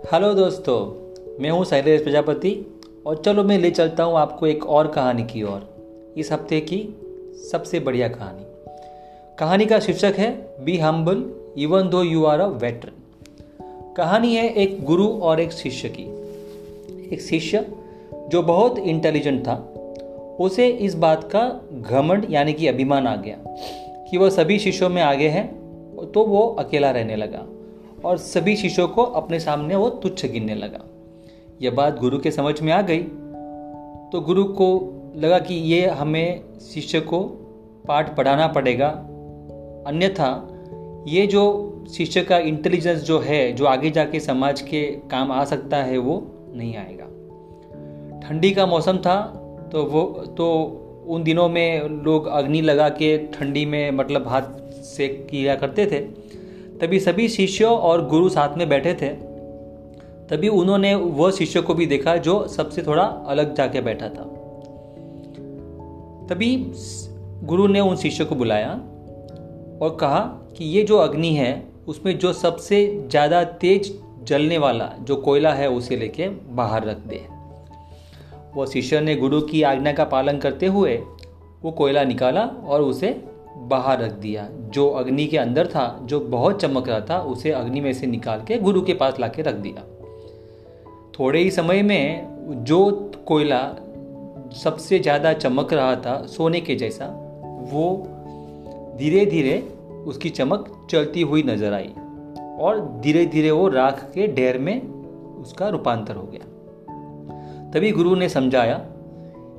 Hello दोस्तों, मैं हूँ शैलेश प्रजापति और चलो मैं ले चलता हूँ आपको एक और कहानी की ओर। इस हफ़्ते की सबसे बढ़िया कहानी। कहानी का शीर्षक है be humble even though you are a veteran कहानी है एक गुरु और एक शिष्य की एक शिष्य जो बहुत इंटेलिजेंट था, उसे इस बात का घमंड यानी कि अभिमान आ गया कि वह सभी शिष्यों में आगे है तो वो अकेला रहने लगा। और सभी शिष्यों को अपने सामने वो तुच्छ गिनने लगा। यह बात गुरु के समझ में आ गई। तो गुरु को लगा कि ये हमें शिष्य को पाठ पढ़ाना पड़ेगा। अन्यथा, ये जो शिष्य का इंटेलिजेंस जो है, जो आगे जाके समाज के काम आ सकता है, वो नहीं आएगा। ठंडी का मौसम था तो वो तो उन दिनों में लोग अग्नि लगा के ठंडी में मतलब हाथ सेक किया करते थे। तभी सभी शिष्यों और गुरु साथ में बैठे थे। तभी उन्होंने वह शिष्य को भी देखा जो सबसे थोड़ा अलग जाके बैठा था। तभी गुरु ने उन शिष्य को बुलाया और कहा कि ये जो अग्नि है, उसमें जो सबसे ज़्यादा तेज जलने वाला जो कोयला है, उसे लेके बाहर रख दे। वह शिष्य ने गुरु की आज्ञा का पालन करते हुए वो कोयला निकाला और उसे बाहर रख दिया। जो अग्नि के अंदर था, जो बहुत चमक रहा था, उसे अग्नि में से निकाल के गुरु के पास लाके रख दिया। थोड़े ही समय में जो कोयला सबसे ज़्यादा चमक रहा था, सोने के जैसा, वो धीरे धीरे उसकी चमक चलती हुई नज़र आई और धीरे धीरे वो राख के ढेर में उसका रूपांतर हो गया। तभी गुरु ने समझाया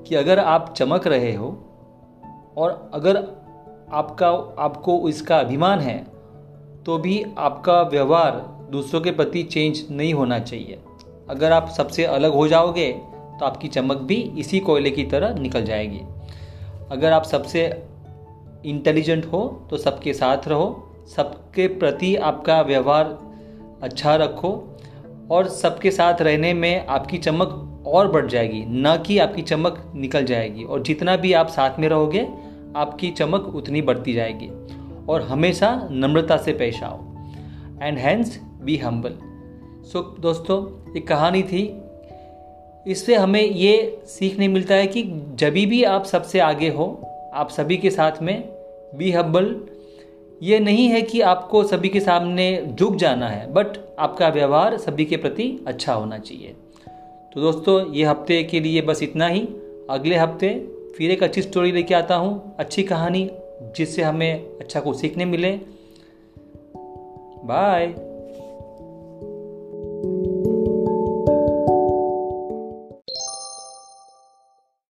कि अगर आप चमक रहे हो और अगर आपका, आपको इसका अभिमान है तो भी आपका व्यवहार दूसरों के प्रति चेंज नहीं होना चाहिए। अगर आप सबसे अलग हो जाओगे तो आपकी चमक भी इसी कोयले की तरह निकल जाएगी। अगर आप सबसे इंटेलिजेंट हो तो सबके साथ रहो, सबके प्रति आपका व्यवहार अच्छा रखो, और सबके साथ रहने में आपकी चमक और बढ़ जाएगी, न कि आपकी चमक निकल जाएगी। और जितना भी आप साथ में रहोगे आपकी चमक उतनी बढ़ती जाएगी और हमेशा नम्रता से पेश आओ। And hence be humble so दोस्तों, एक कहानी थी। इससे हमें ये सीखने मिलता है कि जब भी आप सबसे आगे हो, आप सभी के साथ में बी हम्बल ये नहीं है कि आपको सभी के सामने झुक जाना है बट आपका व्यवहार सभी के प्रति अच्छा होना चाहिए। तो दोस्तों, ये हफ़्ते के लिए बस इतना ही। अगले हफ़्ते फिर एक अच्छी स्टोरी लेके आता हूँ, अच्छी कहानी, जिससे हमें अच्छा कुछ सीखने मिले। बाय